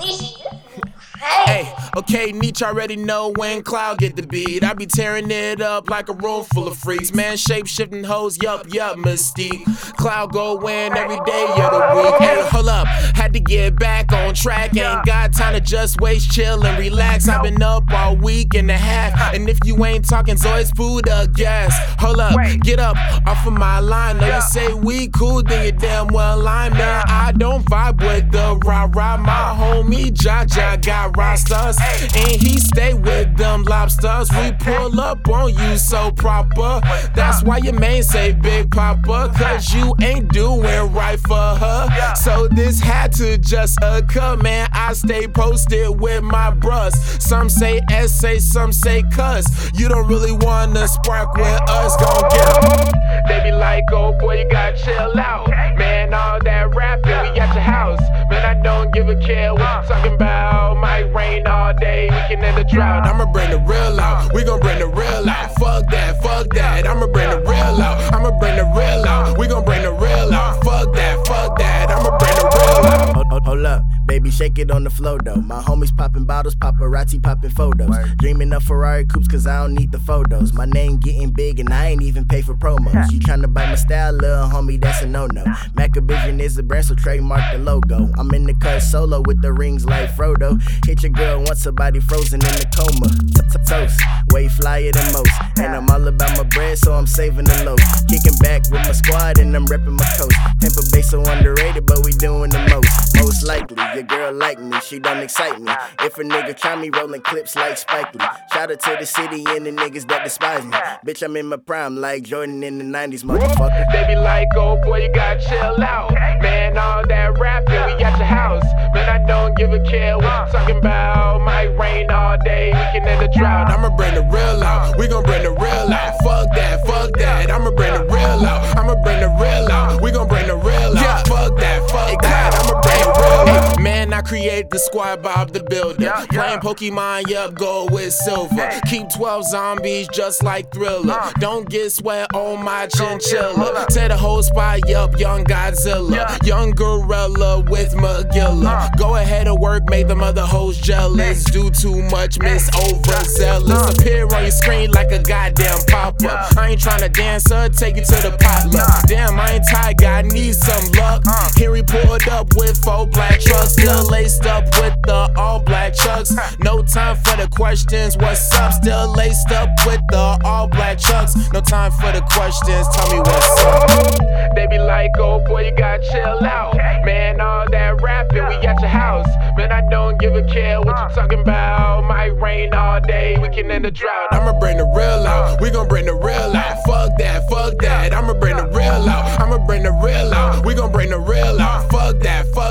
Hey, okay, Neechie already know when Cloud get the beat. I be tearing it up like a room full of freaks. Man, shape shifting hoes, yup, yup, mystique. Cloud go win every day of the week. Hey, hold up, had to get back on track. Ain't got time to just waste, chill and relax. I've been up all week and a half. And if you ain't talking Zoids food up gas, hold up, get up off of my line. No, you say we cool, then you damn well line, man. I don't vibe with the rah rah. My homie Jaja got rosters, and he stay with them lobsters. We pull up on you so proper. That's why your man say Big Papa, cause you ain't doing right for her. So this had to just occur, man. I stay posted with my bros. Some say essay, some say cuss. You don't really wanna spark with us, gon' get 'em. They be like, oh boy, you gotta chill out. Man, all that rapping, we at your house. Man, I don't give a care what you talking about. Might rain all day, we can end the drought. I'ma bring the real out. We gon' bring the real out. Fuck that, fuck that. I'ma bring the real out. I'ma bring the real out. We baby, shake it on the floor though. My homies popping bottles, paparazzi popping photos. Dreaming of Ferrari coupes cause I don't need the photos. My name getting big and I ain't even pay for promos. You tryna buy my style, little homie, that's a no no. Macavision is a brand, so trademark the logo. I'm in the cut solo with the rings like Frodo. Hit your girl once her body frozen in the coma. Toast, way flyer than most. And I'm all about my bread, so I'm saving the low. Kicking back with my squad and I'm repping my coast. Tampa Bay so underrated, but we like me, she don't excite me. If a nigga try me, rolling clips like Spike Lee. Shout out to the city and the niggas that despise me. Bitch, I'm in my prime like Jordan in the 90s, motherfucker. They be like, oh boy, you gotta chill out. Man, all that rapping, we at your house. Man, I don't give a care what you talking about. Might rain all day, we can end the drought. I'ma bring the real out. We gon' bring the real out. Fuck that, fuck that. I'ma bring the real out. Create the squad, Bob the Builder. Playing Pokemon, yup, go with silver. Keep 12 zombies just like Thriller. Don't get sweat on my chinchilla. Tear the whole spot, yup, young Godzilla. Young gorilla with Magilla. Go ahead and work, make the mother hoes jealous. Do too much, miss overzealous. Appear on your screen like a goddamn popper. I ain't tryna dance her, take it to the potluck. Damn, I ain't tired, I need some luck. Up with four black trucks, still laced up with the all black chucks. No time for the questions, what's up? Still laced up with the all black chucks. No time for the questions, tell me what's up. They be like, oh boy, you gotta chill out. Man, all that rapping, we at your house. Man, I don't give a care what you talking about. Might rain all day, we can end the drought. I'ma bring the real out. We gon' bring the real out. bring the real out. We gon' bring the real out. Fuck that, fuck